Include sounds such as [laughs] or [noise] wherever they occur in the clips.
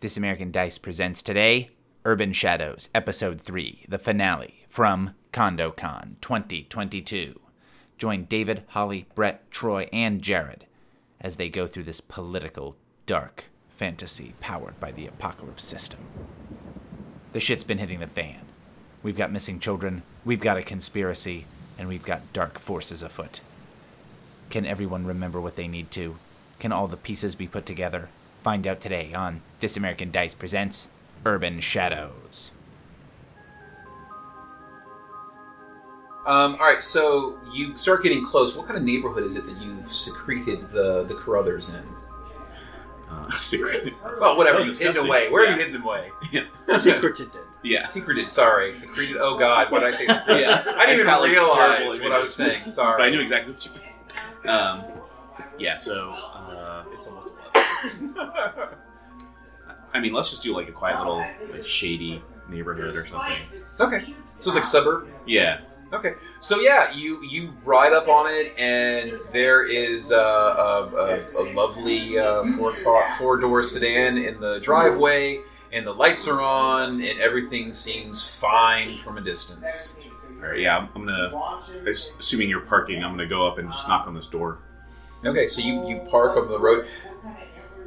This American Dice presents today Urban Shadows, Episode 3, the finale from CondoCon 2022. Join David, Holly, Brett, Troy, and Jared as they go through this political, dark fantasy powered by the apocalypse system. The shit's been hitting the fan. We've got missing children, we've got a conspiracy, and we've got dark forces afoot. Can everyone remember what they need to? Can all the pieces be put together? Find out today on This American Dice Presents Urban Shadows. Um, all right, so you start getting close. What kind of neighborhood is it that you've secreted the the Carruthers in? Uh, [laughs] secret. Oh, whatever. You hidden away. Where are Yeah. you hidden away? Yeah. [laughs] Secreted. Yeah. Secreted. Sorry, secreted. Oh God, what did I say? [laughs] Yeah. I didn't It's even got, like, realize terrible what I was saying. Sorry, But I knew exactly what you meant. Um, yeah, so, uh, it's almost a lot. [laughs] I mean, let's just do like a quiet little, like, shady neighborhood or something. Okay, so it's like suburb. Yeah. Okay, so yeah, you you ride up on it, and there is uh, a, a, a lovely uh, four car, four door sedan in the driveway, and the lights are on, and everything seems fine from a distance. All right, yeah, I'm, I'm gonna, assuming you're parking, I'm gonna go up and just knock on this door. Okay, so you you park on the road.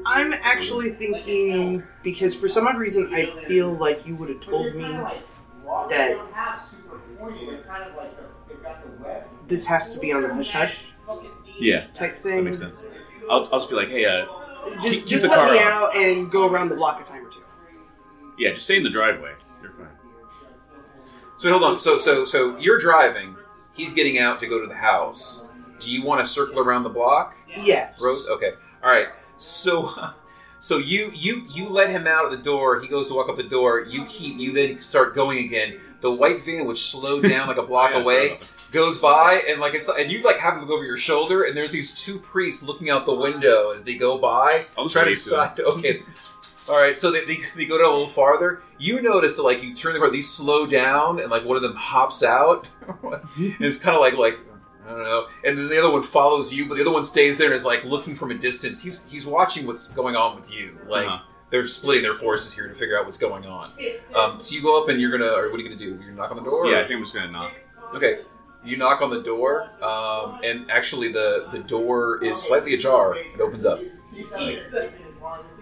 I'm actually thinking because for some odd reason I feel like you would have told me that this has to be on the hush hush Yeah, type thing. that makes sense. I'll, I'll just be like, hey, uh, Just, Keep- just let me off. out and go around the block a time or two. yeah, just stay in the driveway. You're fine. So hold on. So so so you're driving. He's getting out to go to the house. Do you want to circle around the block? Yes. Rose. Okay. All right. So, [laughs] so you you you let him out of the door. He goes to walk up the door. You keep. You then start going again. The white van, which slowed [laughs] down like a block Yeah, away, goes by, and like it's and you like have to look over your shoulder, and there's these two priests looking out the window as they go by, just trying to decide. Okay. All right, so they, they, they go down a little farther. You notice that, like, you turn the car, these slow down, and, like, one of them hops out. and [laughs] it's kind of like, like, I don't know. And then the other one follows you, but the other one stays there and is, like, looking from a distance. He's he's watching what's going on with you. Like, Uh-huh. they're splitting their forces here to figure out what's going on. Um, so you go up and you're gonna, or what are you gonna do? You're gonna knock on the door? or- Yeah, I think I'm just gonna knock. Okay. You knock on the door, um, and actually the, the door is slightly ajar. It opens up.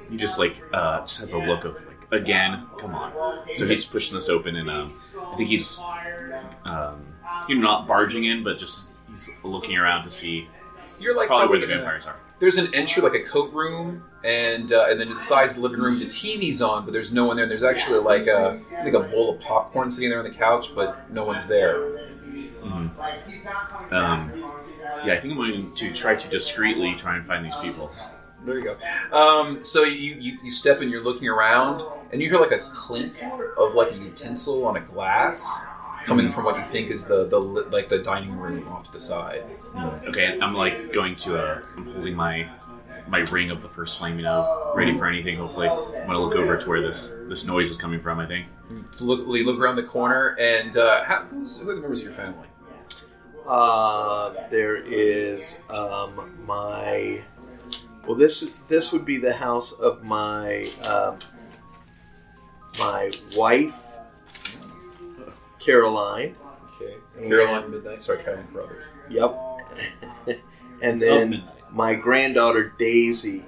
He just like uh, just has a look of like again, come on. So he's pushing this open, and um, I think he's um, you know not barging in, but just he's looking around to see You're like probably where the in a- vampires are. There's an entry, like a coat room, and uh, and then to the sides of the living room, the TV's on, but there's no one there. There's actually like a like a bowl of popcorn sitting there on the couch, but no one's there. Mhm. Um, yeah, I think I'm going to try to discreetly try and find these people. There you go. Um, so you, you you step and you're looking around, and you hear like a clink of like a utensil on a glass coming from what you think is the the like the dining room off to the side. Okay, I'm like going to uh, I'm holding my my ring of the first flame, you know, ready for anything. Hopefully, I'm gonna look over to where this this noise is coming from. I think. You look, you look around the corner, and uh, how, who's, who are the members of your family? Uh, there is um, my. Well, this this would be the house of my um, my wife, Caroline. Okay, And- Caroline Midnight. Sorry, Caroline brother. Yep. [laughs] and It's then my granddaughter Daisy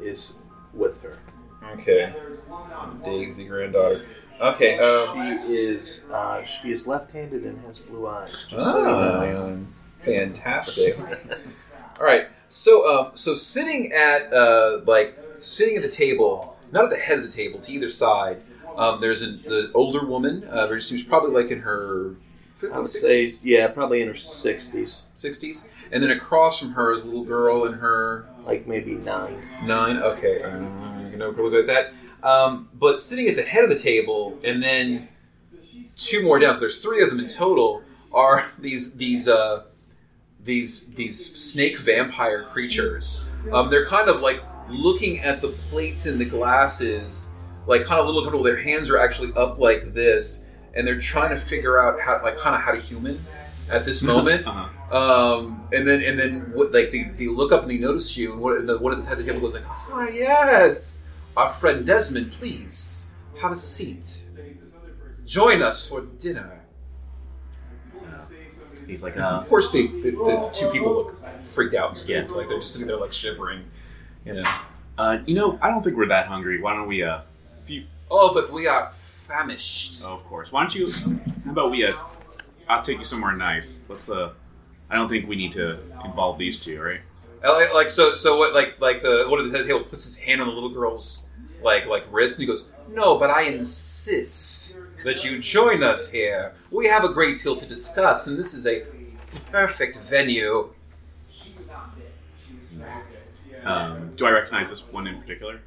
is with her. Okay. Daisy, granddaughter. Okay. Um, She is uh, she is left-handed and has blue eyes. Just so ah, fantastic. All right. So, um, so sitting at uh, like sitting at the table, not at the head of the table, to either side. Um, there's an the older woman. Uh, very- she was probably like in her I would 50s, say, yeah, probably in her sixties, 60s, and then across from her is a little girl in her like maybe nine. Nine. Okay, um, you know, really good at that. Um, but sitting at the head of the table, and then two more down. So there's three of them in total. Are these these uh, these these snake vampire creatures? Um, they're kind of like looking at the plates and the glasses, like kind of a little uncomfortable. Their hands are actually up like this, and they're trying to figure out how, like, kind of how to human at this [laughs] moment. Uh-huh. Um, and then and then what, like they, they look up and they notice you, and what and the one at the head of the table goes like, "Ah, yes, our friend Desmond, please have a seat. Join us for dinner. He's like, uh, Of course, the, the, the two people look freaked out and Yeah. Like they're just sitting there, like shivering. You know. uh, you know, I don't think we're that hungry. Why don't we, uh, you, Oh, but we are famished. oh, of course. Why don't you, how about we, uh, I'll take you somewhere nice. Let's, uh, I don't think we need to involve these two, right? Uh, Like, like so, so what? Like, like the one of the table puts his hand on the little girl's like like wrist, and he goes, "No, but I insist that you join us here. We have a great deal to discuss, and this is a perfect venue." Um, do I recognize this one in particular?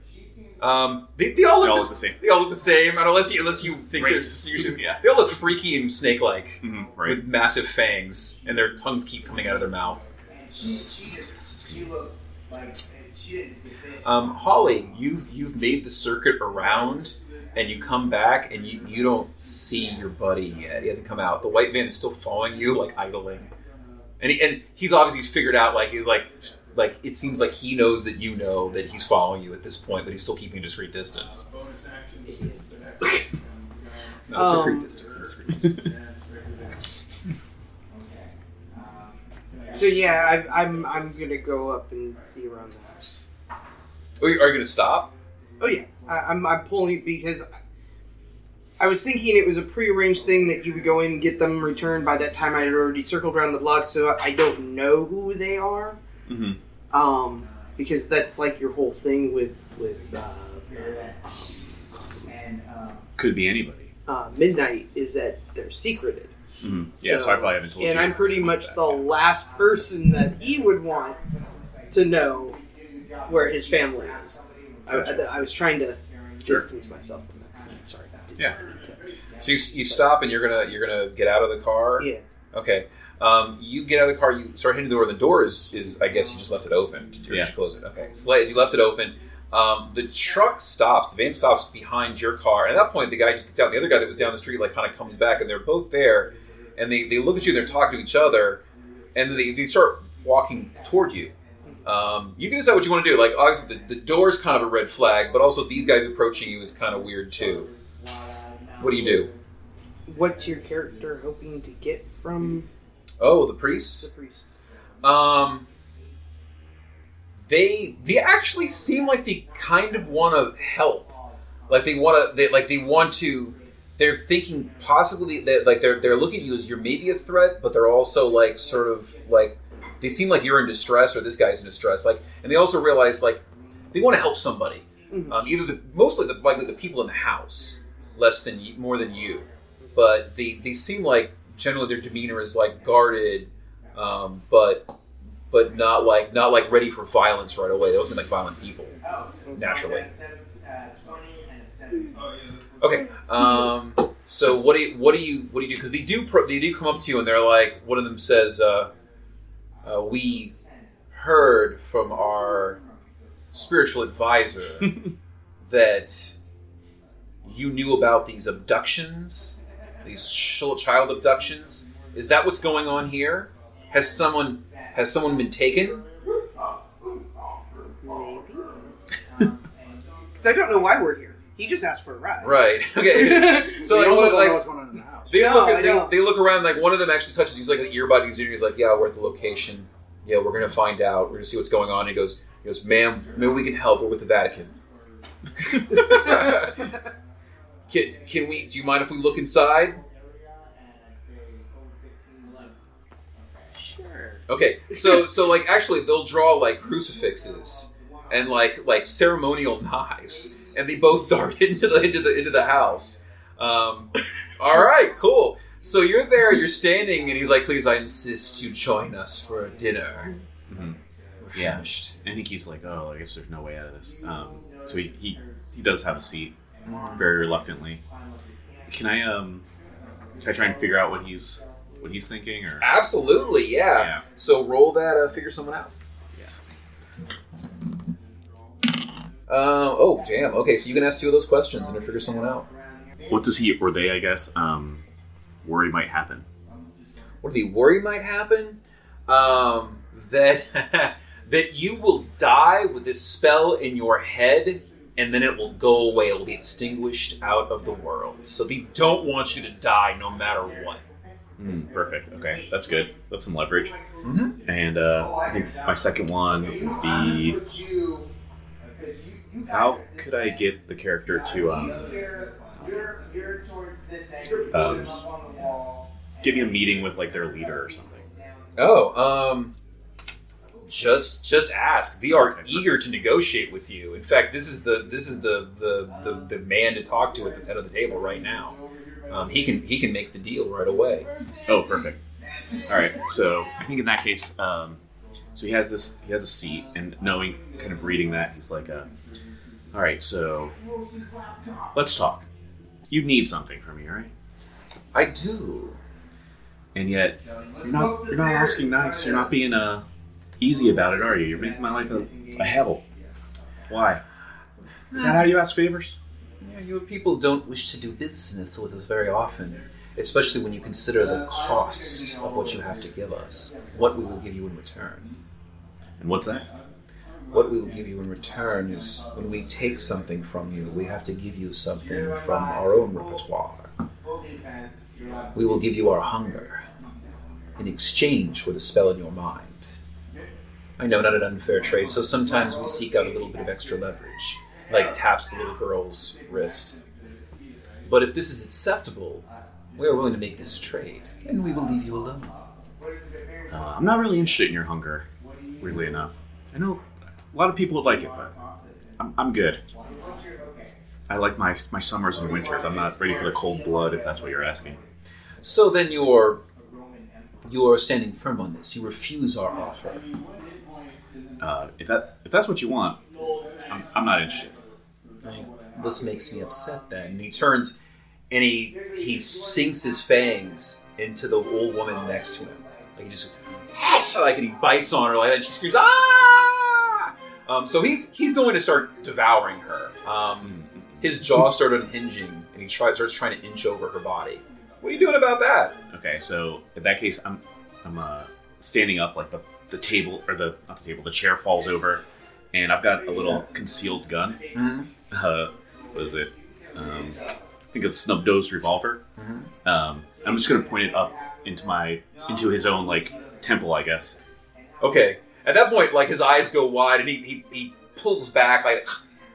Um, they, they all look They all the, look the same. They all look the same, and unless you unless you think Racist. Yeah. they all look freaky and snake-like hmm right. with massive fangs, and their tongues keep coming out of their mouth. Um, Holly, you've you've made the circuit around, and you come back, and you, you don't see your buddy yet. He hasn't come out. The white man is still following you, like idling, and he, and he's obviously figured out like he's like like it seems like he knows that you know that he's following you at this point, but he's still keeping a discreet distance. [laughs] No, a discreet Um, distance. discreet distance. [laughs] So yeah, I, I'm I'm gonna go up and see around the house. Oh, you- are you going to stop? Oh yeah, I, I'm I'm pulling because I was thinking it was a prearranged thing that you would go in and get them returned. By that time, I had already circled around the block, so I don't know who they are. Hmm Um, because that's like your whole thing with with uh, Could be anybody. uh, midnight is that they're secreted. hmm Yeah, so, I probably haven't told you. and. I'm pretty much the last person that he would want to know where his family is. I, I, I was trying to Sure. distance myself from that. I'm sorry. Yeah. So you, you stop and you're gonna you're gonna get out of the car. Yeah. Okay. Um, you get out of the car. You start hitting the door. The door is, is I guess you just left it open. Did you, Yeah. you close it? Okay. So you left it open. Um, the truck stops. The van stops behind your car. And at that point, the guy just gets out. The other guy that was down the street like kind of comes back, and they're both there. And they, they look at you. and They're talking to each other, and they, they start walking toward you. Um, you can decide what you want to do. Like obviously, the, the door's kind of a red flag, but also these guys approaching you is kind of weird too. What do you do? What's your character hoping to get from Oh, the priests. the priests. priest? Um, they they actually seem like they kind of want to help. Like they want to, they like they want to. They're thinking possibly that like they're they're looking at you as you're maybe a threat, but they're also like sort of like they seem like you're in distress or this guy's in distress. Like, and they also realize like they want to help somebody. Mhm. Um, either the mostly the like the people in the house, less than you, more than you, but they they seem like generally their demeanor is like guarded, um, but but not like not like ready for violence right away. They don't like violent people naturally. Okay. Um, so what do you what do you what do you do? Because they do pro- they do come up to you and they're like one of them says, uh, uh, "We heard from our spiritual advisor [laughs] that you knew about these abductions, these ch- child abductions. Is that what's going on here? Has someone has someone been taken? [laughs] Maybe. Because I don't know why we're here. He just asked for a ride. Right. [laughs] Okay. [laughs] So we like, also like, don't like- know what's going on in the house. They, No, look, I they, they look around, like one of them actually touches. He's like an earbud. He's, he's like, "Yeah, we're at the location. Yeah, we're gonna find out. We're gonna see what's going on." he goes, "He goes, ma'am, maybe we can help. We're with the Vatican. Can, can we? Do you mind if we look inside?" Sure. Okay, so so like actually they'll draw like crucifixes and like like ceremonial knives, and they both [laughs] dart into the into the into the house. Um, all right, cool. So you're there, you're standing, and he's like, "Please, I insist you join us for a dinner." Mhm. Yeah. finished. I think he's like, oh, I guess there's no way out of this. Um, so he, he he does have a seat, very reluctantly. Can I um, can I try and figure out what he's what he's thinking or? Absolutely, yeah. Yeah. So roll that. Uh, figure someone out. Uh, oh, damn. Okay, so you can ask two of those questions and then figure someone out. What does he or they, I guess, um, worry might happen? what do they worry might happen? Um, that [laughs] that you will die with this spell in your head and then it will go away. It will be extinguished out of the world. So they don't want you to die no matter what. Mm, perfect. Okay, that's good. That's some leverage. Mhm. And uh, I think my second one would be how could I get the character to um, um, give me a meeting with like their leader or something? Oh, um, just just ask. We are eager to negotiate with you. In fact, this is the this is the the, the, the man to talk to at the head of the table right now. Um, he can he can make the deal right away. Oh, perfect. All right. So I think in that case, um, so he has this. He has a seat, and knowing, kind of reading that, he's like, uh, "All right. So let's talk. You need something from me, right? I do. And yet, you're not. You're not asking nice. You're not being uh, easy about it, are you? You're making my life a, a hell. Why? Is that how you ask favors? Yeah, you people don't wish to do business with us very often, especially when you consider the cost of what you have to give us, what we will give you in return. And what's that? What we will give you in return is when we take something from you, we have to give you something from our own repertoire. We will give you our hunger in exchange for the spell in your mind. I know, not an unfair trade, so sometimes we seek out a little bit of extra leverage, like taps the little girl's wrist. But if this is acceptable, we are willing to make this trade, and we will leave you alone. Uh, I'm not really interested in your hunger, weirdly enough. I know a lot of people would like it, but I'm, I'm good. I like my my summers and winters. I'm not ready for the cold blood, if that's what you're asking. So then you're you are standing firm on this. You refuse our offer. Uh, if that if that's what you want, I'm, I'm not interested. This makes me upset. Then and he turns and he he sinks his fangs into the old woman next to him. Like he just [laughs] like and he bites on her like that. And she screams ah. Um, so he's he's going to start devouring her. Um, his jaw [laughs] started unhinging, and he tries starts trying to inch over her body. What are you doing about that? Okay, so in that case, I'm I'm uh, standing up like the the table or the not the table, the chair falls over, and I've got a little concealed gun. Uh, what is it? Um, I think it's a snub nosed revolver. Um, I'm just gonna point it up into my into his own like temple, I guess. Okay. At that point, like his eyes go wide, and he he, he pulls back, like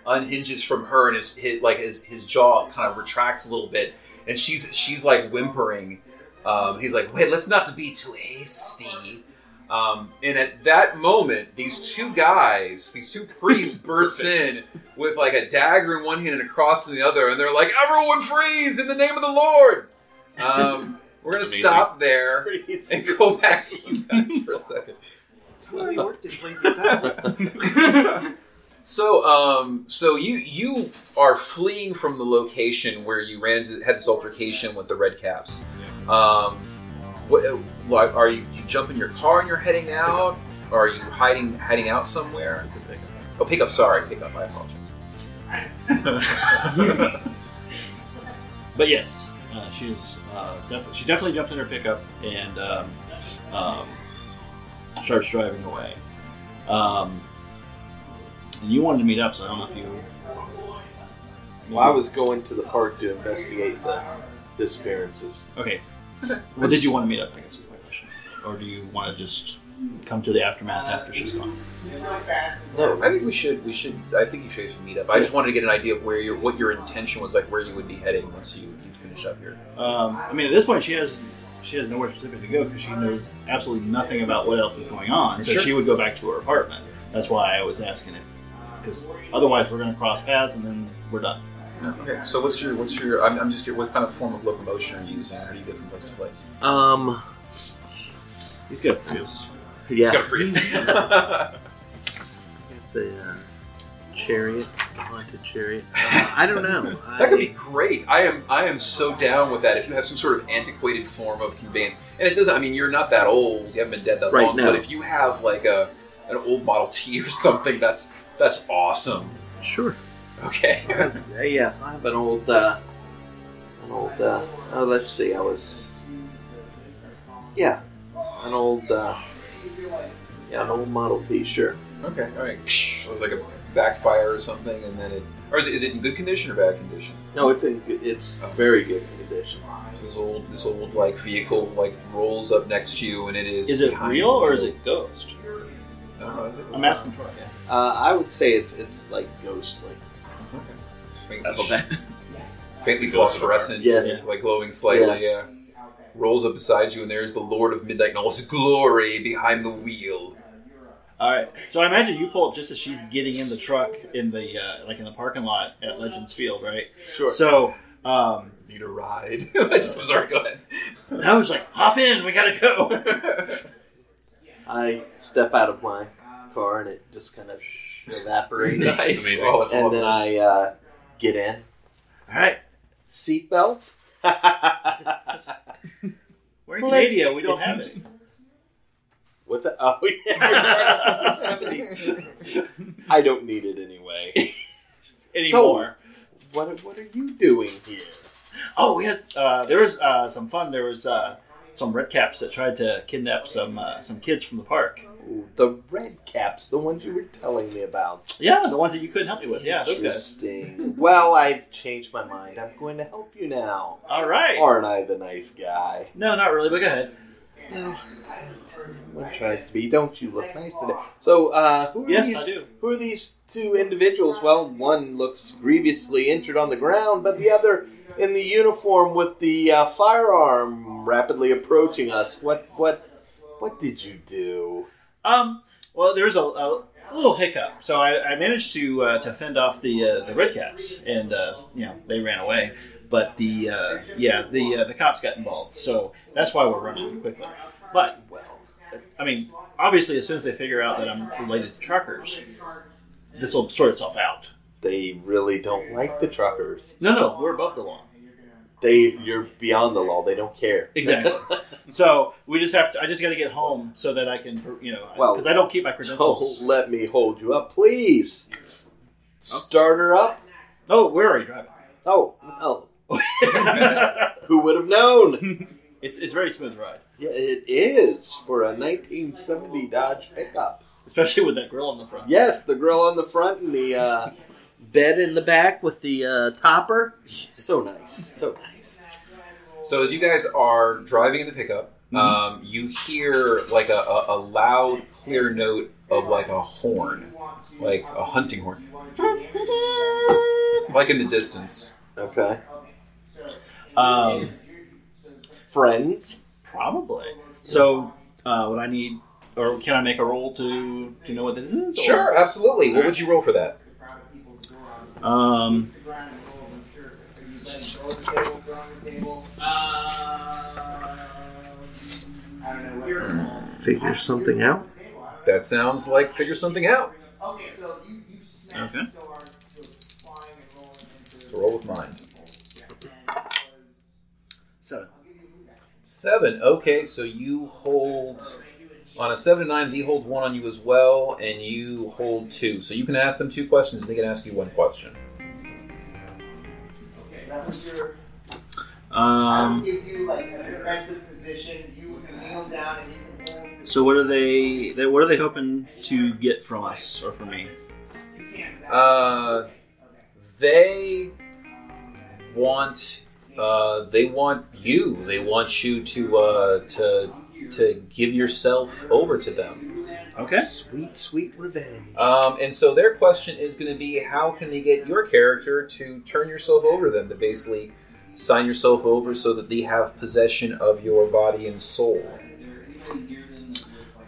unhinges from her, and his, his like his his jaw kind of retracts a little bit, and she's she's like whimpering. Um, he's like, "Wait, let's not be too hasty." Um, and at that moment, these two guys, these two priests, [laughs] burst in with like a dagger in one hand and a cross in the other, and they're like, "Everyone freeze in the name of the Lord!" Um, [laughs] we're gonna Amazing. stop there and go back to you guys for a second. Totally worked in Blaze's house. [laughs] So, um, so you you are fleeing from the location where you ran into had this altercation with the Red Caps. Um, what, what are you? You jump in your car and you're heading out, or are you hiding hiding out somewhere? It's a pickup. Oh, pickup. Sorry, pickup. I apologize. [laughs] But yes, uh, she's uh, definitely she definitely jumped in her pickup and um, um, starts driving away. Um, and you wanted to meet up, so I don't know if you. Well, I was going to the park to investigate the disappearances. Okay. Well, did you want to meet up? I guess is my question. Or do you want to just come to the aftermath after she's gone? No, I think we should. We should. I think you should meet up. I just wanted to get an idea of where your what your intention was, like where you would be heading once you you finish up here. Um, I mean, at this point, she has she has nowhere specific to go because she knows absolutely nothing about what else is going on. So Sure. she would go back to her apartment. That's why I was asking if, because otherwise we're going to cross paths and then we're done. Okay. So what's your what's your? I'm, I'm just curious, what kind of form of locomotion are you using? How do you get from place to place? um, He's good. Prius. yeah, It's got a Prius. [laughs] the uh, chariot, the haunted chariot. Uh, I don't know. [laughs] That could be I, great. I am I am so down with that. If you have some sort of antiquated form of conveyance, and it doesn't. I mean, you're not that old. You haven't been dead that Right, long. no. But if you have like a an old Model T or [laughs] something, that's that's awesome. sure. Okay. [laughs] I uh, yeah, I have an old, uh, an old. Uh, oh, let's see. I was, yeah, an old, uh, yeah, an old Model T. Sure. okay. All right. It was like a backfire or something, and then it Or is it, is it in good condition or bad condition? No, it's in good, it's Oh. very good condition. So this old this old like vehicle like rolls up next to you and it is. Is it real or is it ghost? Oh, is it? I'm asking Troy. Yeah. Uh, I would say it's it's like ghostly. Faintly, I love that. faintly phosphorescent, Yes. like glowing slightly. Yes. Yeah. Rolls up beside you, and there's the Lord of Midnight in all his glory behind the wheel. All right. So I imagine you pull up just as she's getting in the truck in the uh, like in the parking lot at Legends Field, right? Sure. So um, Need a ride? [laughs] I just, sorry, go ahead. I was like, "Hop in, we gotta go." [laughs] I step out of my car and it just kind of evaporates. nice. Amazing. Oh, that's And then. I uh, get in. All right. Seatbelt. [laughs] We're in Click. Canada. We don't have any. What's that? Oh, yeah. [laughs] I don't need it anyway. anymore. What, what are you doing here? Oh, we had uh, there was uh, some fun. There was uh, some red caps that tried to kidnap some uh, some kids from the park. Ooh, the red caps, the ones you were telling me about. Yeah, the ones that you couldn't help me with. Yeah, those guys. Interesting. well, I've changed my mind. I'm going to help you now. All right. Aren't I the nice guy? No, not really. But go ahead. One tries to be. Don't you look nice today? So, uh, who are Yes, these? I do. Who are these two individuals? Well, one looks grievously injured on the ground, but the other in the uniform with the uh, firearm rapidly approaching us. What? What? What did you do? Um. Well, there's a, a little hiccup. So I, I managed to uh, to fend off the uh, the red caps, and uh, you know they ran away. But the uh, yeah the uh, the cops got involved. So that's why we're running quickly. But well, I mean, obviously, as soon as they figure out that I'm related to truckers, this will sort itself out. They really don't like the truckers. No, no, we're above the law. They, you're beyond the law. They don't care. Exactly. [laughs] so we just have to. I just got to get home so that I can, you know, Well, because I don't keep my credentials. Don't let me hold you up, please. Start her up. Oh, we're already driving. Oh, well, [laughs] who would have known? it's it's a very smooth ride, Yeah, it is for a 1970 Dodge pickup. especially with that grill on the front. Yes, the grill on the front and the uh, bed in the back with the uh, topper. So nice. So nice. So as you guys are driving in the pickup, um, you hear like a, a, a loud, clear note of like a horn, like a hunting horn, [laughs] like in the distance. Okay. Um, Friends. probably. So, uh, what I need, or can I make a roll to to know what this is? or- Sure, absolutely. What would you roll for that? Um, Figure something out. That sounds like figure something out. okay. So you, you snap. Okay. roll with mine. Seven. Seven. Okay, so you hold on a seven to nine. They hold one on you as well, and you hold two. So you can ask them two questions, and they can ask you one question. Okay. Um, give you like a defensive position. You can kneel down and you can so what are they, they? What are they hoping to get from us or from me? Uh, they want uh, they want you. They want you to uh, to to give yourself over to them. Okay. Sweet, sweet revenge. Um, and so their question is going to be, how can they get your character to turn yourself over to them, to basically sign yourself over so that they have possession of your body and soul?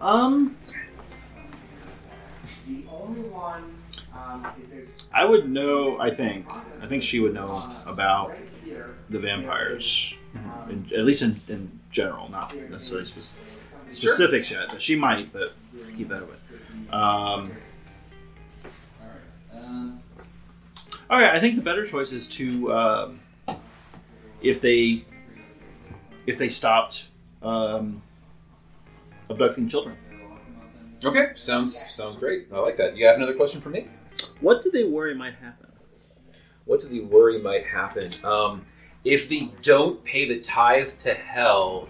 Um, The only one um, I would know. I think. I think she would know about the vampires, in, at least in, in general, not necessarily spec- specifics yet. But she might. But keep that away. Um, all right. I think the better choice is to um, if they if they stopped um, abducting children. Okay, sounds sounds great. I like that. You have another question for me? What do they worry might happen? What do they worry might happen? Um, if they don't pay the tithe to hell,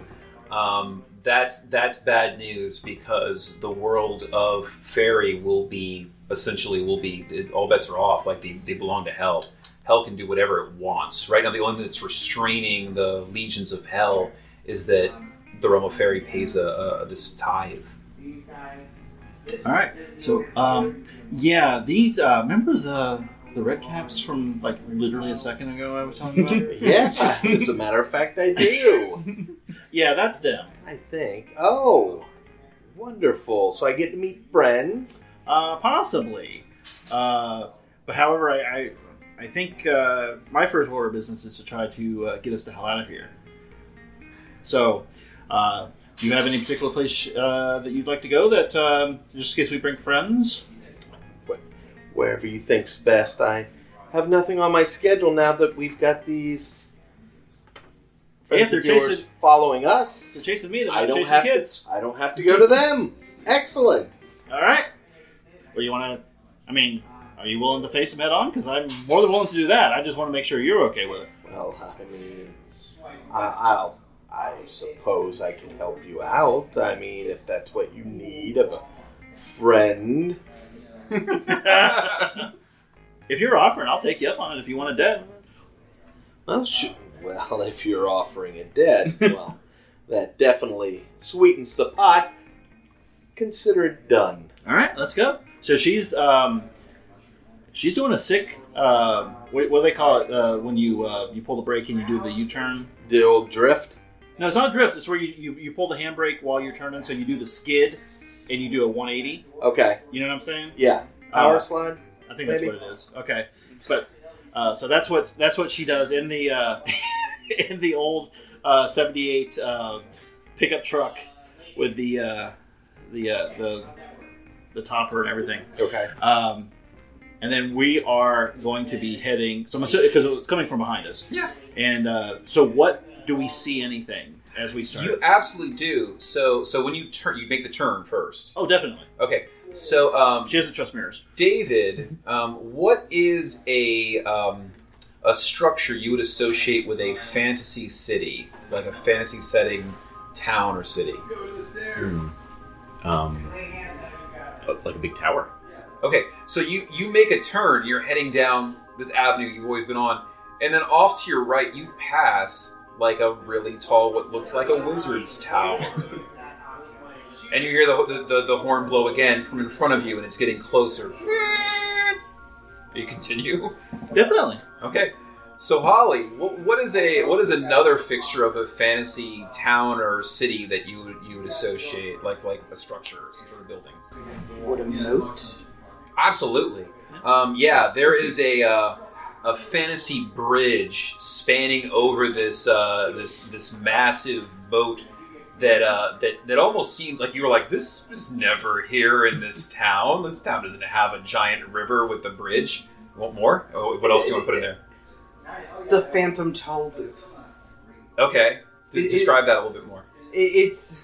um, that's that's bad news because the world of fairy will be essentially will be it, all bets are off. Like they, they belong to hell. Hell can do whatever it wants. Right now, the only thing that's restraining the legions of hell is that the realm of fairy pays a, a this tithe. All right. So, um, yeah, these. Uh, remember the the red caps from like literally a second ago? I was talking about. [laughs] Yes, as a matter of fact, I do. [laughs] yeah, that's them. I think. Oh, wonderful! So I get to meet friends. Uh, possibly. Uh, but however, I I, I think uh, my first order of business is to try to uh, get us the hell out of here. So, uh, do you have any particular place uh, that you'd like to go? That um, just in case we bring friends. Wherever you think's best. I have nothing on my schedule now that we've got these. If they're chasing- following us, They're chasing me. They're I don't chasing have kids. to. I don't have to go to them. Excellent. All right. Well, you want to? I mean, are you willing to face them head on? Because I'm more than willing to do that. I just want to make sure you're okay with it. Well, I mean, I, I'll. I suppose I can help you out. I mean, if that's what you need of a friend. If you're offering, I'll take you up on it. If you want a debt. Well, sh- well, if you're offering a debt, [laughs] well, that definitely sweetens the pot. Consider it done. All right, let's go. So she's um, she's doing a sick. Uh, what, what do they call it uh, when you uh, you pull the brake and you do the U-turn? The old drift. No, it's not drift. It's where you, you, you pull the handbrake while you're turning, so you do the skid and you do a 180. Okay. You know what I'm saying? Yeah. Power Uh, slide. I think that's Maybe. what it is. Okay, but uh, so that's what that's what she does in the uh, [laughs] in the old uh, '78 uh, pickup truck with the uh, the uh, the the topper and everything. Okay. Um, and then we are going to be heading. So because it was coming from behind us. Yeah. And uh, so, what do we see? Anything as we start? You absolutely do. So so when you turn, you make the turn first. oh, definitely. Okay. So um, She doesn't trust mirrors. David, um, what is a um, a structure you would associate with a fantasy city, like a fantasy setting town or city? Um, like a big tower. Okay, so you you make a turn. You're heading down this avenue you've always been on, and then off to your right, you pass like a really tall, what looks like a wizard's tower. and you hear the, the, the, the horn blow again from in front of you, and it's getting closer. You continue. Definitely. Okay. So Holly, what, what is a what is another fixture of a fantasy town or city that you would you would associate like like a structure, some sort of building? Would a moat? Absolutely. Um, yeah, there is a uh, a fantasy bridge spanning over this uh, this this massive boat that uh, that that almost seemed like you were like this was never here in this town. This town doesn't have a giant river with a bridge. You want more? Oh, what else do you want to put in there? The Phantom Tollbooth. Okay, D- It- it- describe that a little bit more. It, it's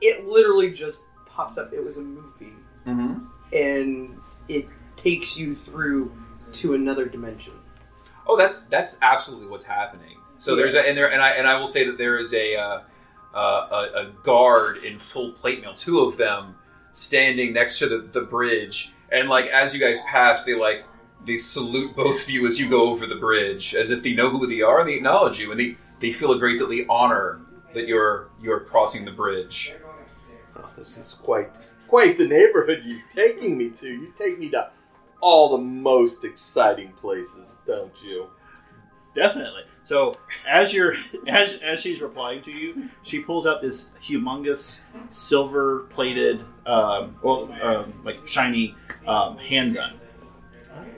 it literally just pops up. It was a movie, Mm-hmm. and it takes you through to another dimension. Oh, that's that's absolutely what's happening. So there's a and there and I and I will say that there is a uh, uh, a, a guard in full plate mail, two of them standing next to the, the bridge, and like as you guys pass, they like they salute both of you as you go over the bridge, as if they know who they are and they acknowledge you, and they they feel a greatly honor that you're you're crossing the bridge. Oh, this is quite quite the neighborhood you're taking me to. You take me to all the most exciting places, don't you? Definitely. So as you're [laughs] as as she's replying to you, she pulls out this humongous silver plated, um, well, um, like shiny um, handgun,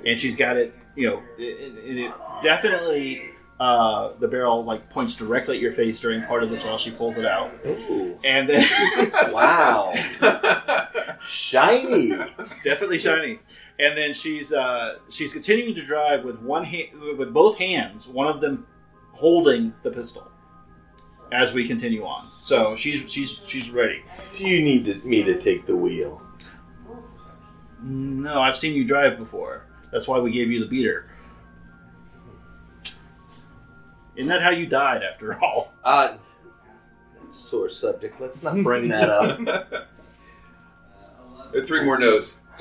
and she's got it. You know, it, it, it definitely uh, the barrel like points directly at your face during part of this while she pulls it out, Ooh, and then wow, [laughs] shiny. definitely shiny. And then she's uh, she's continuing to drive with one hand, with both hands, one of them holding the pistol, as we continue on. So she's she's she's ready. Do you need to, me to take the wheel? No, I've seen you drive before. That's why we gave you the beater. Isn't that how you died, after all? Uh, that's a sore subject. Let's not bring that up. [laughs] There are three more no's. [laughs]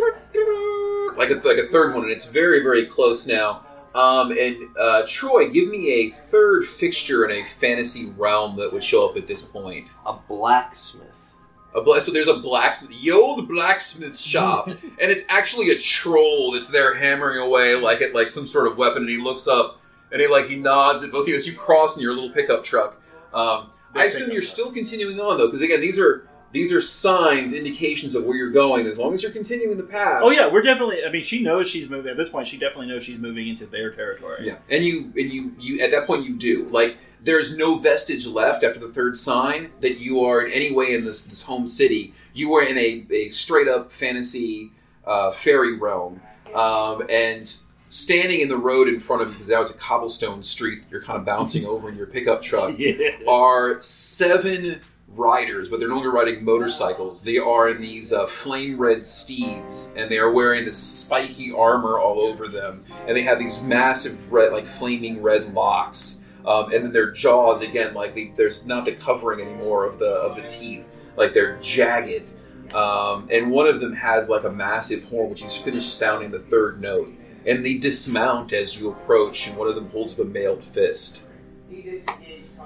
third, like a like a third one, and it's very very close now. Um, and uh, Troy, give me a third fixture in a fantasy realm that would show up at this point. A blacksmith. A bla- so there's a blacksmith, the old blacksmith shop, [laughs] and it's actually a troll that's there hammering away like at like some sort of weapon. And he looks up and he like he nods at both of you as you cross in your little pickup truck. Um, I assume you're truck. still continuing on though, because again, these are these are signs, indications of where you're going. As long as you're continuing the path. Oh yeah, we're definitely. I mean, she knows she's moving at this point. She definitely knows she's moving into their territory. Yeah, and you and you you at that point you do like there's no vestige left after the third sign that you are in any way in this this home city. You are in a, a straight up fantasy uh, fairy realm, um, and standing in the road in front of you because now it's a cobblestone street. You're kind of bouncing [laughs] over in your pickup truck. Yeah. Are seven riders, but they're no longer riding motorcycles. They are in these uh, flame red steeds, and they are wearing this spiky armor all over them, and they have these massive red, like flaming red locks. Um, and then their jaws again, like they, there's not the covering anymore of the of the teeth, like they're jagged. Um, and one of them has like a massive horn, which he's finished sounding the third note. And they dismount as you approach, and one of them holds up a mailed fist.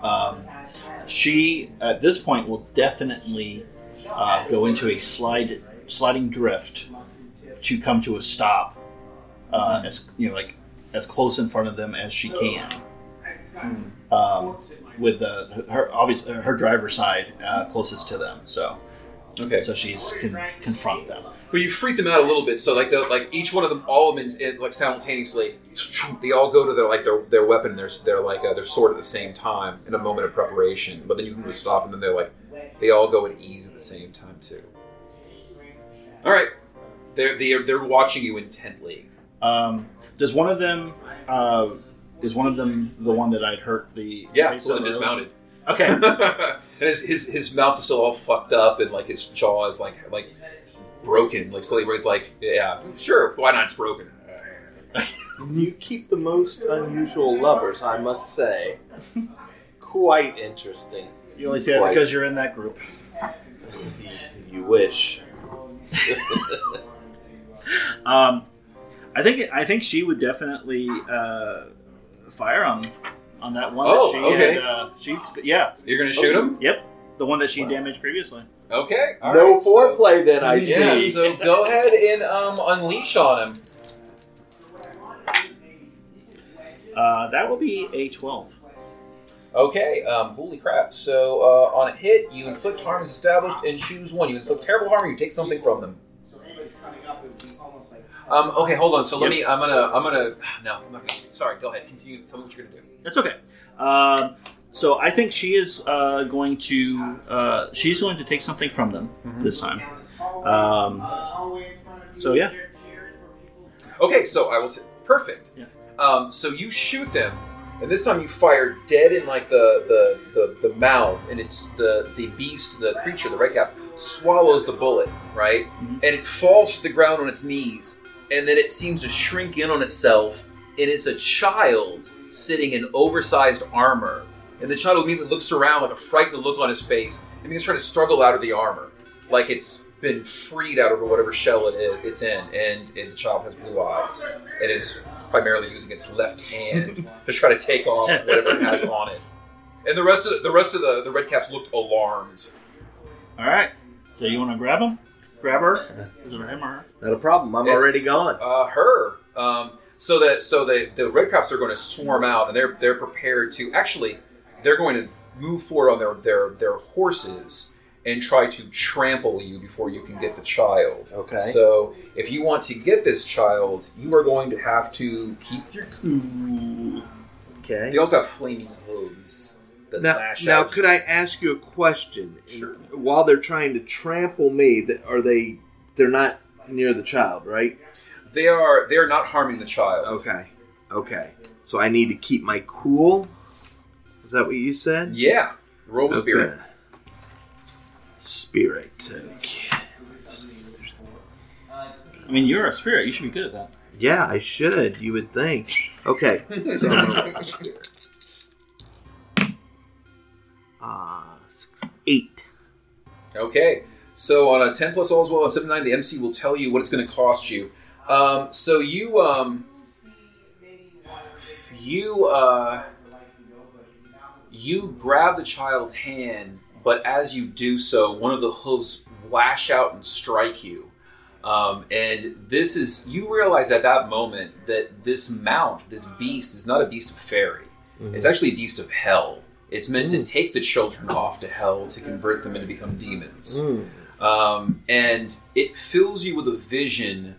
Um, she at this point will definitely uh, go into a slide sliding drift to come to a stop uh, as you know like as close in front of them as she can. Um, with the her obviously her driver's side uh, closest to them so. Okay. so she's can confront them But you freak them out a little bit. So like the like each one of them, all of them, in, like simultaneously, they all go to their like their their weapon, their their like uh, their sword at the same time in a moment of preparation. But then you can just stop, and then they're like they all go at ease at the same time too. All right, they're they're they're watching you intently. um, does one of them uh, is one of them the one that I'd hurt the Yeah, face so of they dismounted. okay [laughs] and his, his his mouth is still all fucked up, and like his jaw is like like broken, like slightly where it's like yeah, sure, why not? It's broken. You keep the most unusual lovers, I must say. Quite interesting. you only say that Quite. because you're in that group You, you wish. [laughs] Um, I think I think she would definitely uh, fire on on that one. Oh, that she okay. Had, uh, she's yeah. You're gonna shoot him? Yep, the one that she Wow. damaged previously. Okay. all no right, so- foreplay, then I Yeah, see. so go ahead and um, unleash on him. Uh, that will be a twelve. Okay, um, holy crap. So uh, on a hit, you inflict harm as established and choose one. You inflict terrible harm or you take something from them. Um, okay, hold on. So let me, I'm gonna, I'm gonna, [sighs] no, I'm not gonna, sorry, go ahead. Continue. Tell me what you're gonna do. That's okay. Um, so I think she is uh, going to uh, she's going to take something from them Mm-hmm. this time. Um, so yeah, Okay, so I will. T- perfect. Yeah. Um, so you shoot them, and this time you fire dead in like the the, the, the mouth, and it's the the beast, the creature, the red cap, swallows the bullet, right, Mhm. and it falls to the ground on its knees, and then it seems to shrink in on itself, and it's a child sitting in oversized armor, and the child immediately looks around with a frightened look on his face, and begins trying to struggle out of the armor, like it's been freed out of whatever shell it is, it's in, and, and the child has blue eyes and is primarily using its left hand [laughs] to try to take off whatever it has on it. And the rest of the, the rest of the, the red caps looked alarmed. all right. So you want to grab him? Grab her? Is it him or her? Not a problem. I'm It's, already gone. Uh, her. Um, so that so the the red caps are going to swarm out, and they're they're prepared to actually they're going to move forward on their their their horses and try to trample you before you can get the child. Okay. So if you want to get this child, you are going to have to keep your cool. Okay. They also have flaming hooves. That Now, lash now, out. could I ask you a question? Sure. While they're trying to trample me, that are they? They're not near the child, right? they are they are not harming the child. Okay. Okay. So I need to keep my cool. Is that what you said? Yeah. Roll the Okay. spirit. Spirit. Okay. I mean, you're a spirit. You should be good at that. Yeah, I should. You would think. Okay. [laughs] So I'm gonna roll spirit. Ah, six, eight. Okay. So on a 10 plus all as well as 7 9, the MC will tell you what it's going to cost you. Um, so you um, you uh, you grab the child's hand, but as you do so, one of the hooves lash out and strike you. Um, and this is you realize at that moment that this mount, this beast, is not a beast of fairy. It's actually a beast of hell. It's meant to take the children off to hell to convert them and to become demons. Um, and it fills you with a vision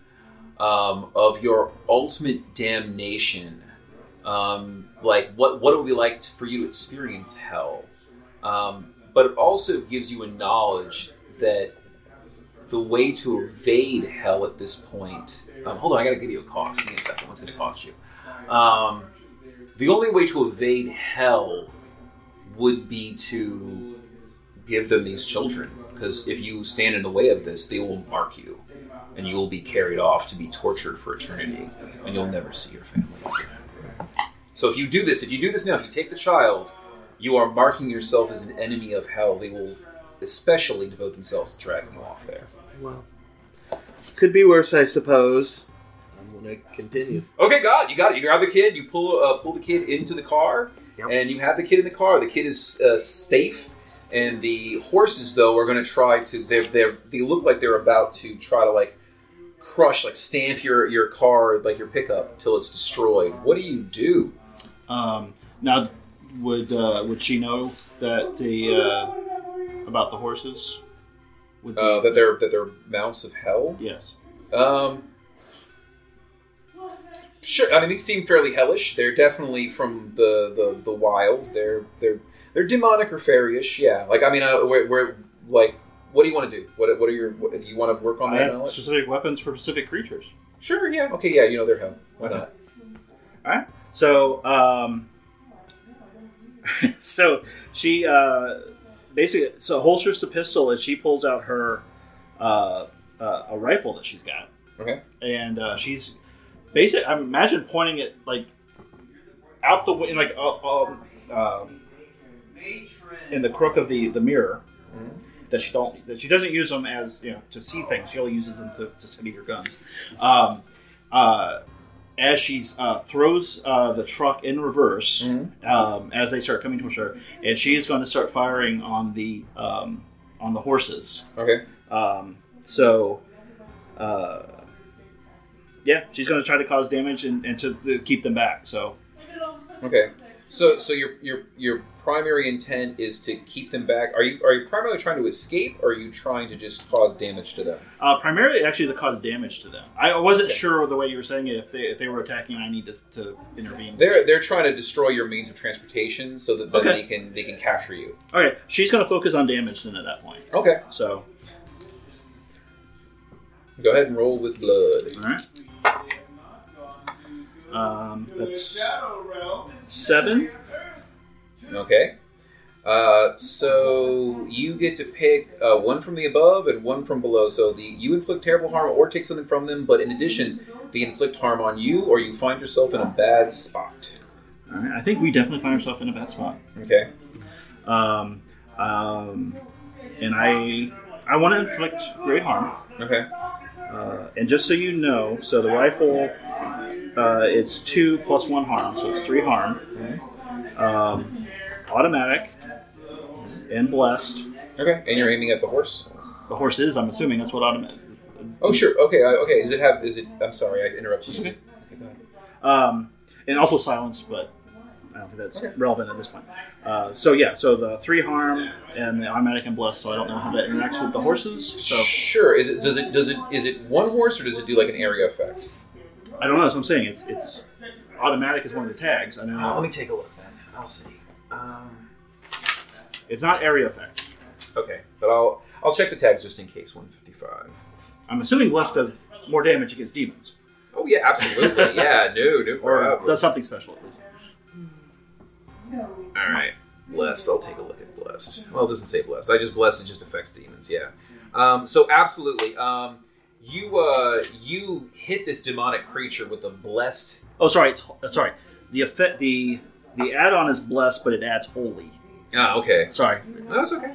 um, of your ultimate damnation. Um, like what what it would be like for you to experience hell. Um, but it also gives you a knowledge that the way to evade hell at this point. Um, hold on, I gotta give you a cost. Give me a second. What's gonna cost you? Um, the only way to evade hell would be to give them these children. Because if you stand in the way of this, they will mark you, and you will be carried off to be tortured for eternity, and you'll never see your family. Again. So if you do this, if you do this now, if you take the child, you are marking yourself as an enemy of hell. They will especially devote themselves to dragging you off there. Well, could be worse, I suppose. I'm going to continue. Okay, God, you got it. You grab the kid, you pull uh, pull the kid into the car, Yep. and you have the kid in the car. The kid is uh, safe, and the horses though are going to try to. They they they look like they're about to try to like crush, like stamp your your car, like your pickup, till it's destroyed. What do you do? Um, now, would uh, would she know that the uh, about the horses? Would Uh, that they're that they're mounts of hell. yes. Um, sure. I mean, these seem fairly hellish. They're definitely from the, the, the wild. They're they're they're demonic or fairyish. Yeah. Like I mean, uh, we're, we're like, what do you want to do? What what are your? What, do you want to work on I that have knowledge? specific weapons for specific creatures. Sure. Yeah. Okay. Yeah. You know they're hell. Why Okay. not? All right. So, um, [laughs] so she uh, basically so holsters the pistol and she pulls out her uh, uh, a rifle that she's got, Okay. and uh, she's basically I imagine pointing it like out the way, like uh, um, um, in the crook of the the mirror. That she don't that she doesn't use them as you know to see things. She only uses them to, to steady her guns. Um, uh, as she uh, throws uh, the truck in reverse um, as they start coming towards her, and she is going to start firing on the um, on the horses. Okay. Um, so, uh, yeah, she's going to try to cause damage and, and to, to keep them back. So, Okay. So so your your your primary intent is to keep them back. Are you are you primarily trying to escape, or are you trying to just cause damage to them? uh, primarily, actually, to cause damage to them. I wasn't Okay. sure the way you were saying it. If they if they were attacking, I need to, to intervene. They're they're trying to destroy your means of transportation so that Okay. they can they can capture you. Okay, she's going to focus on damage then at that point. Okay. So, Go ahead and roll with blood. all right. Um, that's seven. Okay. Uh, so you get to pick uh, one from the above and one from below. So the you inflict terrible harm or take something from them, but in addition, they inflict harm on you or you find yourself in a bad spot. All right, I think we definitely find ourselves in a bad spot. Okay. Um, um, and I I want to inflict great harm. Okay. Uh, and just so you know, so the rifle, uh, it's two plus one harm, so it's three harm. Um, automatic and blessed. Okay. And you're aiming at the horse. The horse is, I'm assuming, that's what automatic. Oh sure. Okay. uh, Okay. Does it have? Is it? I'm sorry. I interrupted you. Okay. Okay. Um, and also silence, but I don't think that's Okay. relevant at this point. Uh, so yeah, so the three harm and the automatic and blessed. So I don't know how that interacts with the horses. So Sure. Is it? Does it? Does it? Is it one horse or does it do like an area effect? I don't know. That's what I'm saying. It's it's automatic is one of the tags. I know. let me take a look then. I'll see. Um, It's not area effect. okay, but I'll I'll check the tags just in case. 155. I'm assuming blessed does more damage against demons, Oh yeah, absolutely. [laughs] yeah, no, no or problem. does something special at least. No. All right, blessed. I'll take a look at blessed. Well, it doesn't say blessed. I just blessed. It just affects demons. Yeah. Um, so absolutely. Um, you uh, you hit this demonic creature with a blessed. Oh, sorry. It's, uh, sorry. The effect the the add-on is blessed, but it adds holy. Ah, okay. Sorry. No, that's okay.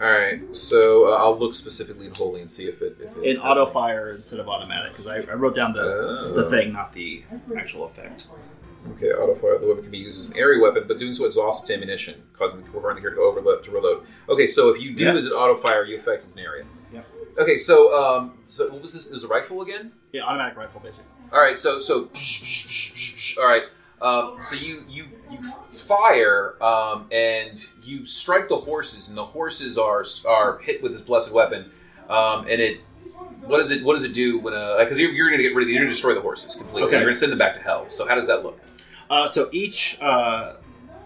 All right, so uh, I'll look specifically at holy and see if it. If it In auto fire instead of automatic because I, I wrote down the Oh. the thing, not the actual effect. Okay, auto fire. The weapon can be used as an area weapon, but doing so exhausts ammunition, causing the requiring the hero to overload to reload. Okay, so if you do Yeah. as an auto fire, you affect as an area. Okay, so um, so what was this? It was a rifle again. Yeah, automatic rifle basically. All right, so so all right. Um, so you you you fire um, and you strike the horses, and the horses are are hit with this blessed weapon, um, and it. What does it? What does it do when a? Because you're, you're going to get rid of. You're going to destroy the horses completely. Okay. You're going to send them back to hell. So how does that look? Uh, so each uh,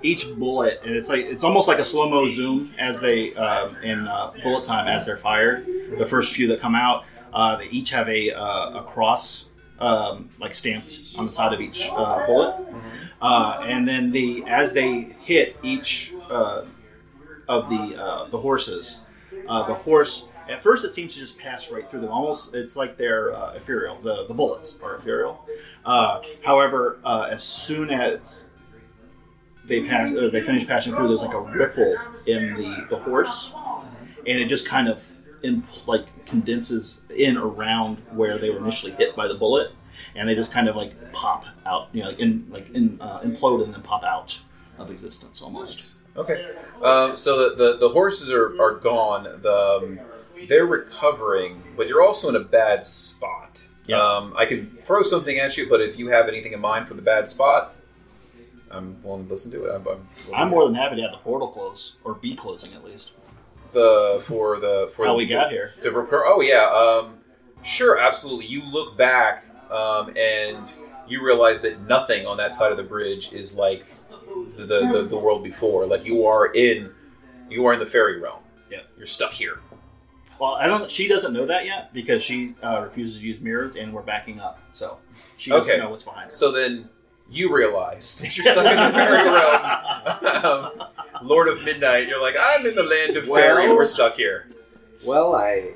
each bullet, and it's like it's almost like a slow mo zoom as they um, in uh, bullet time as they're fired. The first few that come out, uh, they each have a uh, a cross. Um, like stamped on the side of each uh, bullet, uh, and then the as they hit each uh, of the uh, the horses, uh, the horse at first it seems to just pass right through them. Almost, it's like they're uh, ethereal. The the bullets are ethereal. Uh, however, uh, as soon as they pass, they finish passing through, there's like a ripple in the the horse, and it just kind of in, like condenses in around where they were initially hit by the bullet, and they just kind of like pop out, you know, like in like in, uh, implode and then pop out of existence almost. Okay. Um, so the, the, the horses are, are gone. The, um, they're recovering, but you're also in a bad spot. Yeah. Um, I can throw something at you, but if you have anything in mind for the bad spot, I'm willing to listen to it. I'm, I'm, I'm more than happy to have the portal close or be closing at least. The for the for How the we got here. to repair. Oh yeah, um, sure, absolutely. You look back um, and you realize that nothing on that side of the bridge is like the the, the, the world before. Like you are in you are in the fairy realm. Yeah. you're stuck here. Well, I don't. She doesn't know that yet because she uh, refuses to use mirrors, and we're backing up. So she doesn't Okay. know what's behind. us. So then you realize [laughs] that you're stuck in the fairy realm. um, [laughs] Lord of Midnight, you're like, I'm in the land of fairy, we're stuck here. Well, I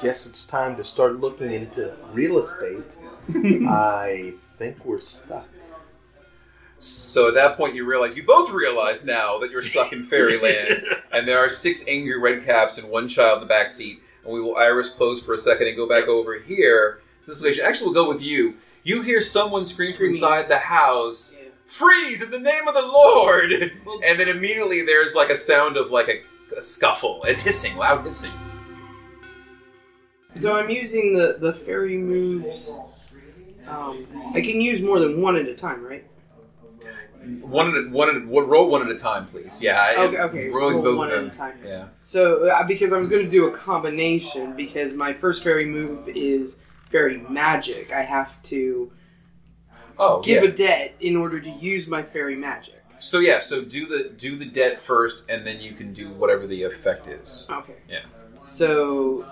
guess it's time to start looking into real estate. [laughs] I think we're stuck. So at that point, you realize you both realize now that you're stuck in fairyland, [laughs] and there are six angry red caps and one child in the back seat. And we will iris close for a second and go back over here. This location. Actually, we'll go with you. You hear someone scream from inside the house, "Freeze! In the name of the Lord!" And then immediately there's like a sound of like a, a scuffle and hissing, loud hissing. So I'm using the the fairy moves. Um, I can use more than one at a time, right? One at a, one at a, roll one at a time, please. Yeah. Okay, okay. Rolling roll both one of at them. a time. Yeah. So uh, because I was going to do a combination because my first fairy move is fairy magic. I have to Oh, give yeah. a debt in order to use my fairy magic. So yeah, so do the do the debt first, and then you can do whatever the effect is. Okay. Yeah. So,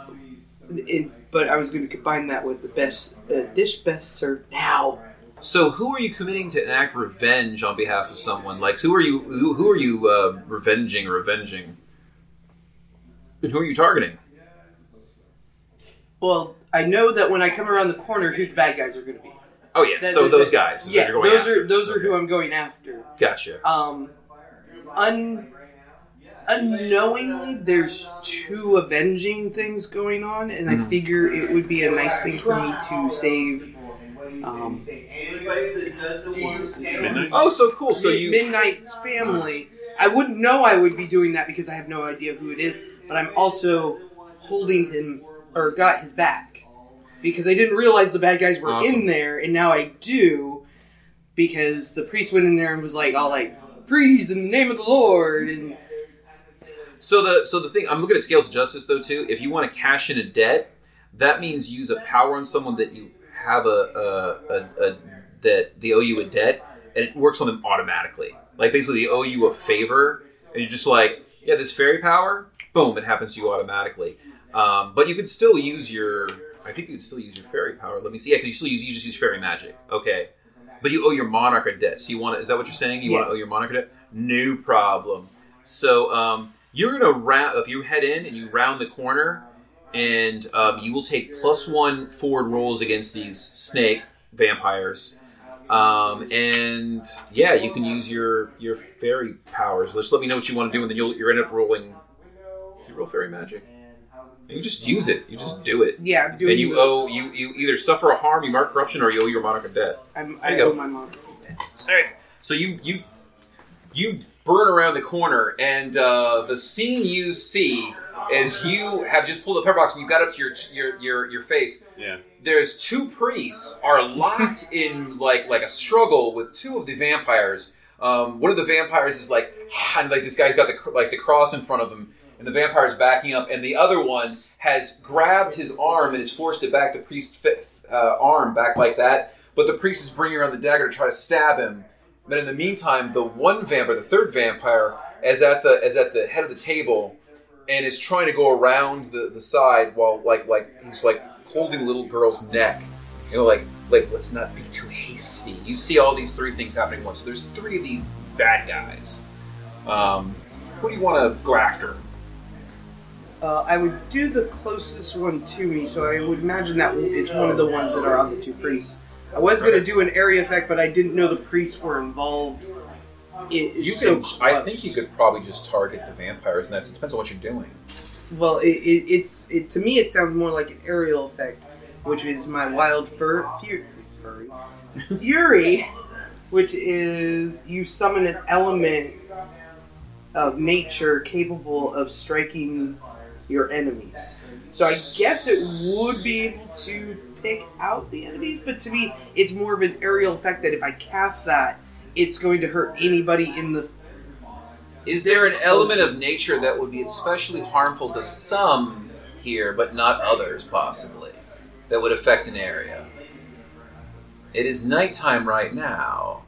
but I was going to combine that with the best uh, dish best served now. So who are you committing to enact revenge on behalf of someone? Like who are you who, who are you uh, revenging or avenging? And who are you targeting? Well, I know that when I come around the corner, who the bad guys are going to be. Oh yeah, That- so that- those that- guys. Yeah, you're going those after. are those are who I'm going after. Gotcha. Um, un, unknowingly, there's two avenging things going on, and Mm-hmm. I figure it would be a nice thing for me to save. Um, Midnight? Oh, so cool. So you Midnight's family. I wouldn't know I would be doing that because I have no idea who it is, but I'm also holding him or got his back because I didn't realize the bad guys were Awesome. in there, and now I do because the priest went in there and was like, all like, freeze in the name of the Lord, and So the so the thing I'm looking at scales of justice though too. If you want to cash in a debt, that means use a power on someone that you have a a, a, a that they owe you a debt, and it works on them automatically. Like basically they owe you a favor, and you're just like, yeah, this fairy power, boom, it happens to you automatically. Um, but you could still use your. I think you could still use your fairy power. Let me see. Yeah, because you still use you just use fairy magic. Okay. But you owe your monarch a debt. So you want to, is that what you're saying? You want to owe your monarch a debt? No problem. So um, you're gonna round if you head in and you round the corner, and um, you will take plus one forward rolls against these snake vampires. Um, and yeah, you can use your your fairy powers. Just let me know what you want to do, and then you'll you're end up rolling you roll fairy magic? And you just use it. You just do it. Yeah, I'm doing And you the, owe you you either suffer a harm, you mark corruption, or you owe your monarch a debt. I'm, I you go. owe my mom. All right. So you you you burn around the corner, and uh, the scene you see is you have just pulled a pepper box and you got up to your your your, your face. Yeah. There's two priests are locked in like like a struggle with two of the vampires. Um, one of the vampires is like, and like this guy's got the like the cross in front of him, and the vampire's backing up, and the other one has grabbed his arm and has forced it back, the priest's uh, arm back like that. But the priest is bringing around the dagger to try to stab him. But in the meantime, the one vampire, the third vampire, is at the is at the head of the table, and is trying to go around the, the side while like like he's like holding the little girl's neck. You know, like like let's not be too hasty. You see all these three things happening once. So there's three of these bad guys. Um, who do you want to go after? Uh, I would do the closest one to me, so I would imagine that it's one of the ones that are on the two priests. I was going to do an area effect, but I didn't know the priests were involved. It is You so can. I close. think you could probably just target the vampires, and that depends on what you're doing. Well, it, it, it's it to me. It sounds more like an aerial effect, which is my wild fur, fu- furry [laughs] fury, which is you summon an element of nature capable of striking your enemies. So I guess it would be able to pick out the enemies, but to me, it's more of an aerial effect that if I cast that, it's going to hurt anybody in the Is there an element of nature that would be especially harmful to some here, but not others, possibly, that would affect an area? It is nighttime right now.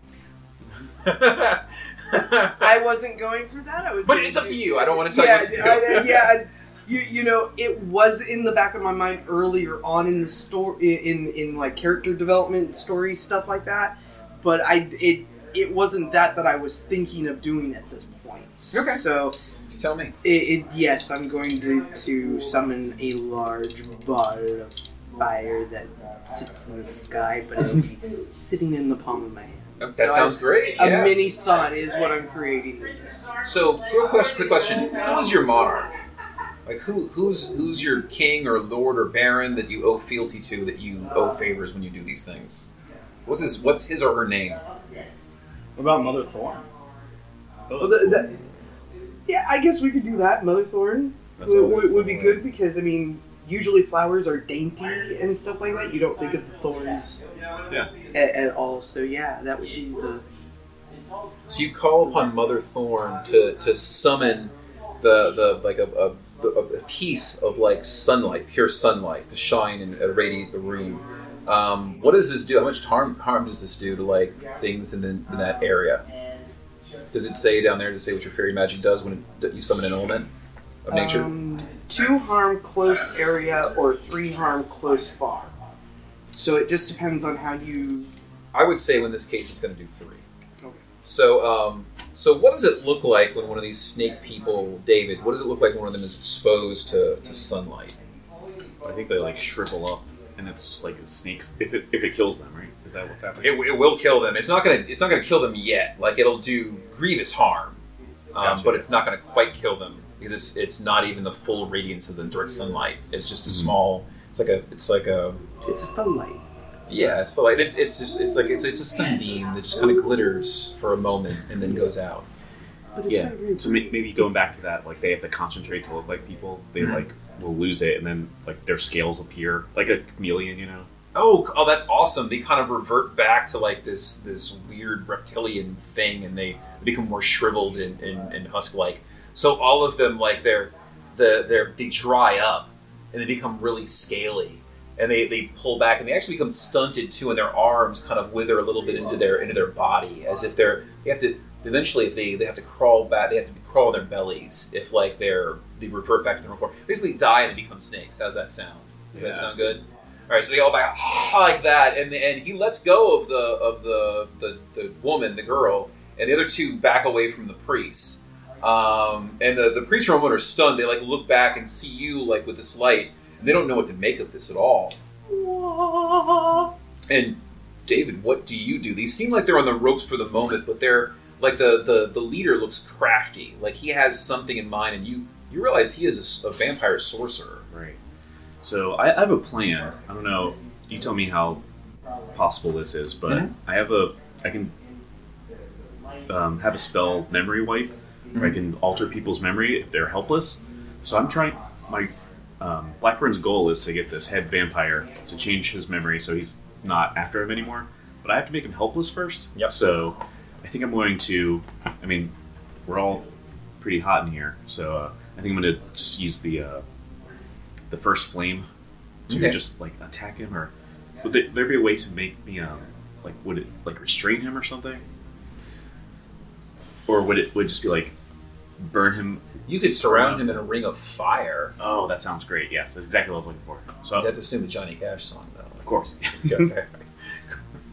I [laughs] wasn't going for that. I was. going it's up to you. I don't want to tell yeah, you what to do. I- I- yeah. I- You, you know, it was in the back of my mind earlier on in the story, in in like character development stories, stuff like that. But I it it wasn't that that I was thinking of doing at this point. Okay. So Tell me. it, it yes, I'm going to to summon a large ball of fire that sits in the sky, but it'll be [laughs] sitting in the palm of my hand. That So I- sounds great. A yeah. mini sun is what I'm creating with this. So, real question, quick question: Who is your monarch? Like, who who's who's your king or lord or baron that you owe fealty to, that you owe favors when you do these things? What's his What's his or her name? What about Mother Thorn? Well, the, the, yeah, I guess we could do that. Mother Thorn That's would, always would, would be good because I mean, usually flowers are dainty and stuff like that. You don't think of the thorns Yeah. at, at all. So yeah, that would be the. So you call upon Mother Thorn to to summon the the like a, a, a piece of like sunlight, pure sunlight, to shine and irradiate the room. Um, what does this do? How much harm harm does this do to like things in, the, in that area? Does it say down there to say what your fairy magic does when it, you summon an element of nature? Um, two harm close area or three harm close far. So it just depends on how you. I would say in this case it's going to do three. Okay. So, um, so what does it look like when one of these snake people, David? What does it look like when one of them is exposed to, to sunlight? I think they like shrivel up, and it's just like the snakes. If it if it kills them, right? Is that what's happening? It, it will kill them. It's not gonna. It's not gonna kill them yet. Like it'll do grievous harm, um, Gotcha. but it's not gonna quite kill them because it's it's not even the full radiance of the direct sunlight. It's just a Mhm. small. It's like a. It's like a. It's a faux light. Yeah, it's like it's it's just it's like it's it's a sunbeam that just kind of glitters for a moment and then goes out. But it's yeah. very, very So may- maybe going back to that, like they have to concentrate to look like people. They Mhm. like will lose it, and then like their scales appear like a chameleon. You know. Oh, oh, that's awesome! They kind of revert back to like this this weird reptilian thing, and they become more shriveled and, and, and husk-like. So all of them, like they're the they're they dry up, and they become really scaly, and they, they pull back, and they actually become stunted too, and their arms kind of wither a little bit into their into their body, as if they're they have to eventually if they, they have to crawl back, they have to crawl on their bellies if like they're they revert back to their form. Basically, die and become snakes. How's that sound? Does that sound good? All right, so they all back [laughs] like that, and and he lets go of the of the, the the woman, the girl, and the other two back away from the priests. Um, and the the priests for a moment are stunned. They like look back and see you like with this light, and they don't know what to make of this at all. And David, what do you do? These seem like they're on the ropes for the moment, but they're like the the the leader looks crafty, like he has something in mind, and you you realize he is a vampire sorcerer. Right. So I, I have a plan. I don't know. You tell me how possible this is, but Mhm. I have a. I can um, have a spell memory wipe, where I can alter people's memory if they're helpless. So I'm trying. My um, Blackburn's goal is to get this head vampire to change his memory so he's not after him anymore. But I have to make him helpless first. Yep. So I think I'm going to. I mean, we're all pretty hot in here, so uh, I think I'm going to just use the uh, the first flame to Okay. just like attack him, or would there, be a way to make me um like would it like restrain him or something, or would it would it just be like burn him? You could surround him in a ring of fire. Oh, that sounds great. Yes, that's exactly what I was looking for. So You have to sing the Johnny Cash song though. of course. [laughs] Okay. [laughs]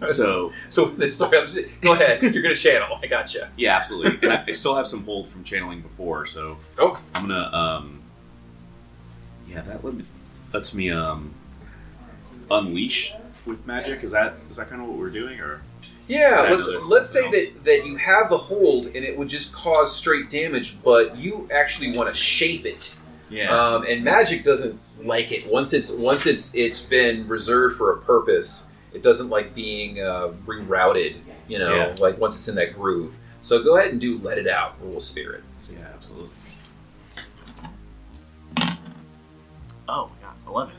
So so [laughs] the story. I'm just, go ahead. You're gonna channel. I got gotcha. You. Yeah, absolutely. And I, I still have some hold from channeling before, so Oh, I'm gonna um yeah that let me, lets me um unleash with magic. Is that is that kind of what we're doing or? Yeah, let's let's say else? that, that you have the hold and it would just cause straight damage, but you actually want to shape it. Yeah. Um, and magic doesn't like it once it's once it's it's been reserved for a purpose. It doesn't like being uh, rerouted. You know, Yeah. like once it's in that groove. So go ahead and do let it out, rule spirit. yeah, absolutely. Oh, my God. 11.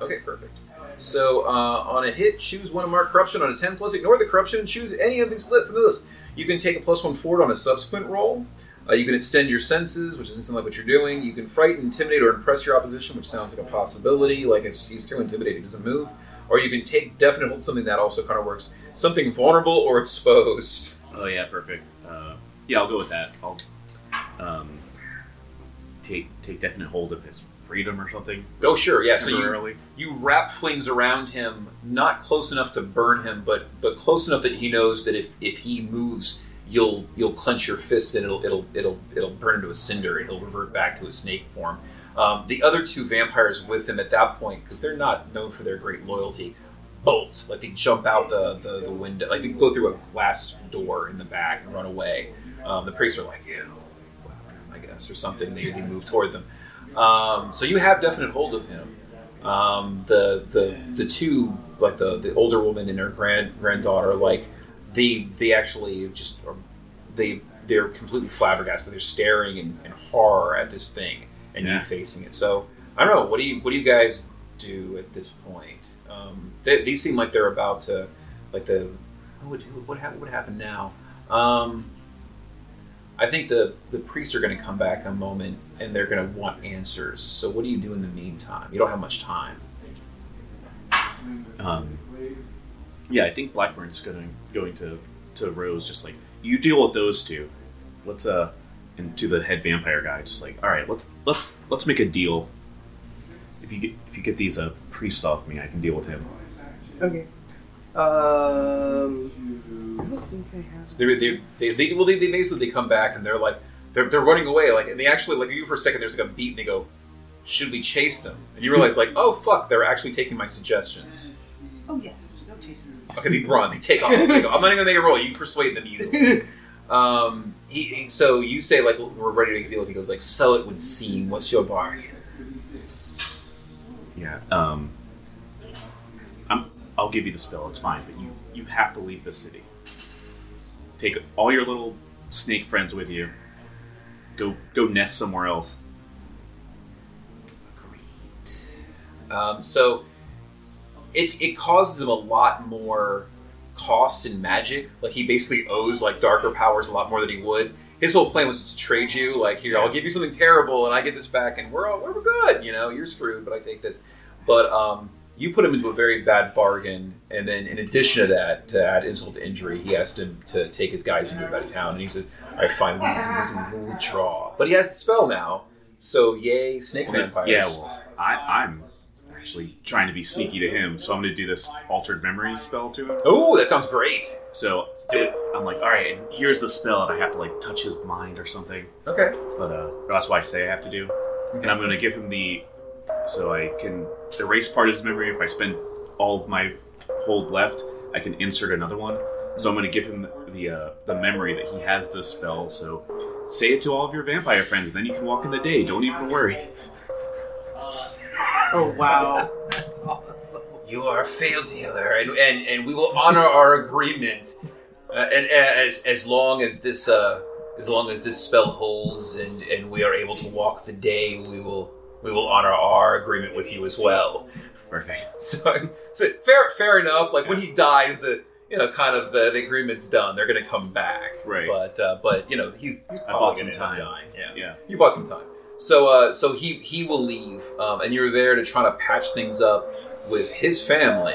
Okay, perfect. So uh, on a hit, choose one to mark corruption. On a 10 plus, ignore the corruption and choose any of these lit from the list. You can take a plus one forward on a subsequent roll. Uh, you can extend your senses, which doesn't like what you're doing. You can frighten, intimidate, or impress your opposition, which sounds like a possibility. Like it's, he's too intimidated, doesn't move. Or you can take definite hold, something that also kind of works. Something vulnerable or exposed. Oh yeah, perfect. Uh, yeah, I'll go with that. I'll um, take take definite hold of his freedom or something Oh, sure, yeah. So you, you wrap flames around him, not close enough to burn him, but but close enough that he knows that if, if he moves, you'll you'll clench your fist and it'll it'll it'll it'll burn into a cinder and he'll revert back to his snake form. Um, the other two vampires with him at that point, because they're not known for their great loyalty, bolt like they jump out the, the, the window, like they go through a glass door in the back and run away. Um, the priests are like, "Yeah, go after him," I guess, or something. They, they move toward them. Um, so you have definite hold of him. Um, the the the two like the the older woman and her grand granddaughter like they they actually just are, they they're completely flabbergasted. They're staring in, in horror at this thing and you facing it. So I don't know. What do you what do you guys do at this point? Um, they, these seem like they're about to like the what would what hap- what happened now? Um, I think the the priests are going to come back a moment and they're going to want answers. So what do you do in the meantime? You don't have much time. Um, yeah, I think Blackburn's going going to to Rose just like you deal with those two. Let's uh and to the head vampire guy just like all right let's let's let's make a deal. If you get if you get these uh priests off me, I can deal with him. Okay. Um, I don't think I have. They they they, they well they, they basically come back and they're like they're, they're running away like and they actually like you for a second there's like a beat and they go should we chase them and you realize like oh fuck they're actually taking my suggestions Oh yeah, go chase them. okay they run they take off they go, I'm not even gonna make a roll you can persuade them easily [laughs] um he, he so you say like we're ready to make a deal he goes like so it would seem what's your bargain Yeah. Um, I'm, I'll give you the spell. It's fine, but you you have to leave the city. Take all your little snake friends with you. Go go nest somewhere else. Um, so it it causes him a lot more cost in magic. Like he basically owes like darker powers a lot more than he would. His whole plan was to trade you. Like here, I'll give you something terrible, and I get this back, and we're all we're good. You know, you're screwed, but I take this. But um, you put him into a very bad bargain, and then in addition to that, to add insult to injury, he asked him to take his guys and move out of town. And he says, "I find we'll, we'll draw." But he has the spell now, so yay, snake vampires. Yeah. Well, I I'm actually trying to be sneaky to him, so I'm going to do this altered memory spell to him. Oh, that sounds great. So it, I'm like, all right, and here's the spell, and I have to like touch his mind or something. Okay. But uh, that's what I say I have to do. And I'm going to give him the. So I can erase part of his memory. If I spend all of my hold left, I can insert another one. So I'm going to give him the uh, the memory that he has this spell. So say it to all of your vampire friends, and then you can walk in the day. Don't even worry. [laughs] Oh wow. [laughs] That's awesome. You are a failed dealer, and, and, and we will honor our agreement. Uh, and uh, as, as long as this uh, as long as this spell holds and, and we are able to walk the day, we will we will honor our agreement with you as well. Perfect. [laughs] So, so fair fair enough. Like when he dies, the you know kind of the, the agreement's done. They're going to come back, Right. But uh, but you know he's I bought some gonna end up time. dying. Yeah. Yeah. You bought some time. So uh, so he he will leave, um, and you're there to try to patch things up with his family.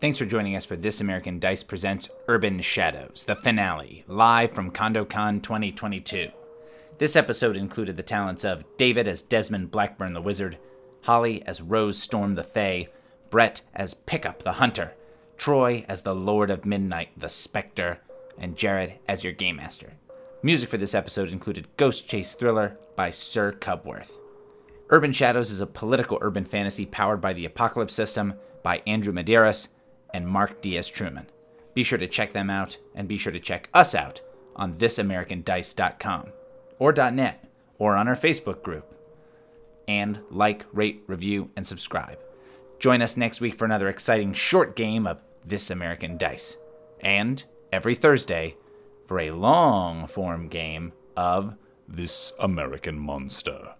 Thanks for joining us for This American Dice Presents Urban Shadows, the finale, live from CondoCon 2022. This episode included the talents of David as Desmond Blackburn the Wizard, Holly as Rose Storm the Fae, Brett as Pickup the Hunter, Troy as the Lord of Midnight the Spectre, and Jared as your Game Master. Music for this episode included Ghost Chase Thriller by Sir Cubworth. Urban Shadows is a political urban fantasy powered by the Apocalypse System by Andrew Medeiros and Mark Diaz Truman. Be sure to check them out and be sure to check us out on thisamericandice.com or .net or on our Facebook group. And like, rate, review, and subscribe. Join us next week for another exciting short game of This American Dice. And every Thursday for a long form game of This American Monster.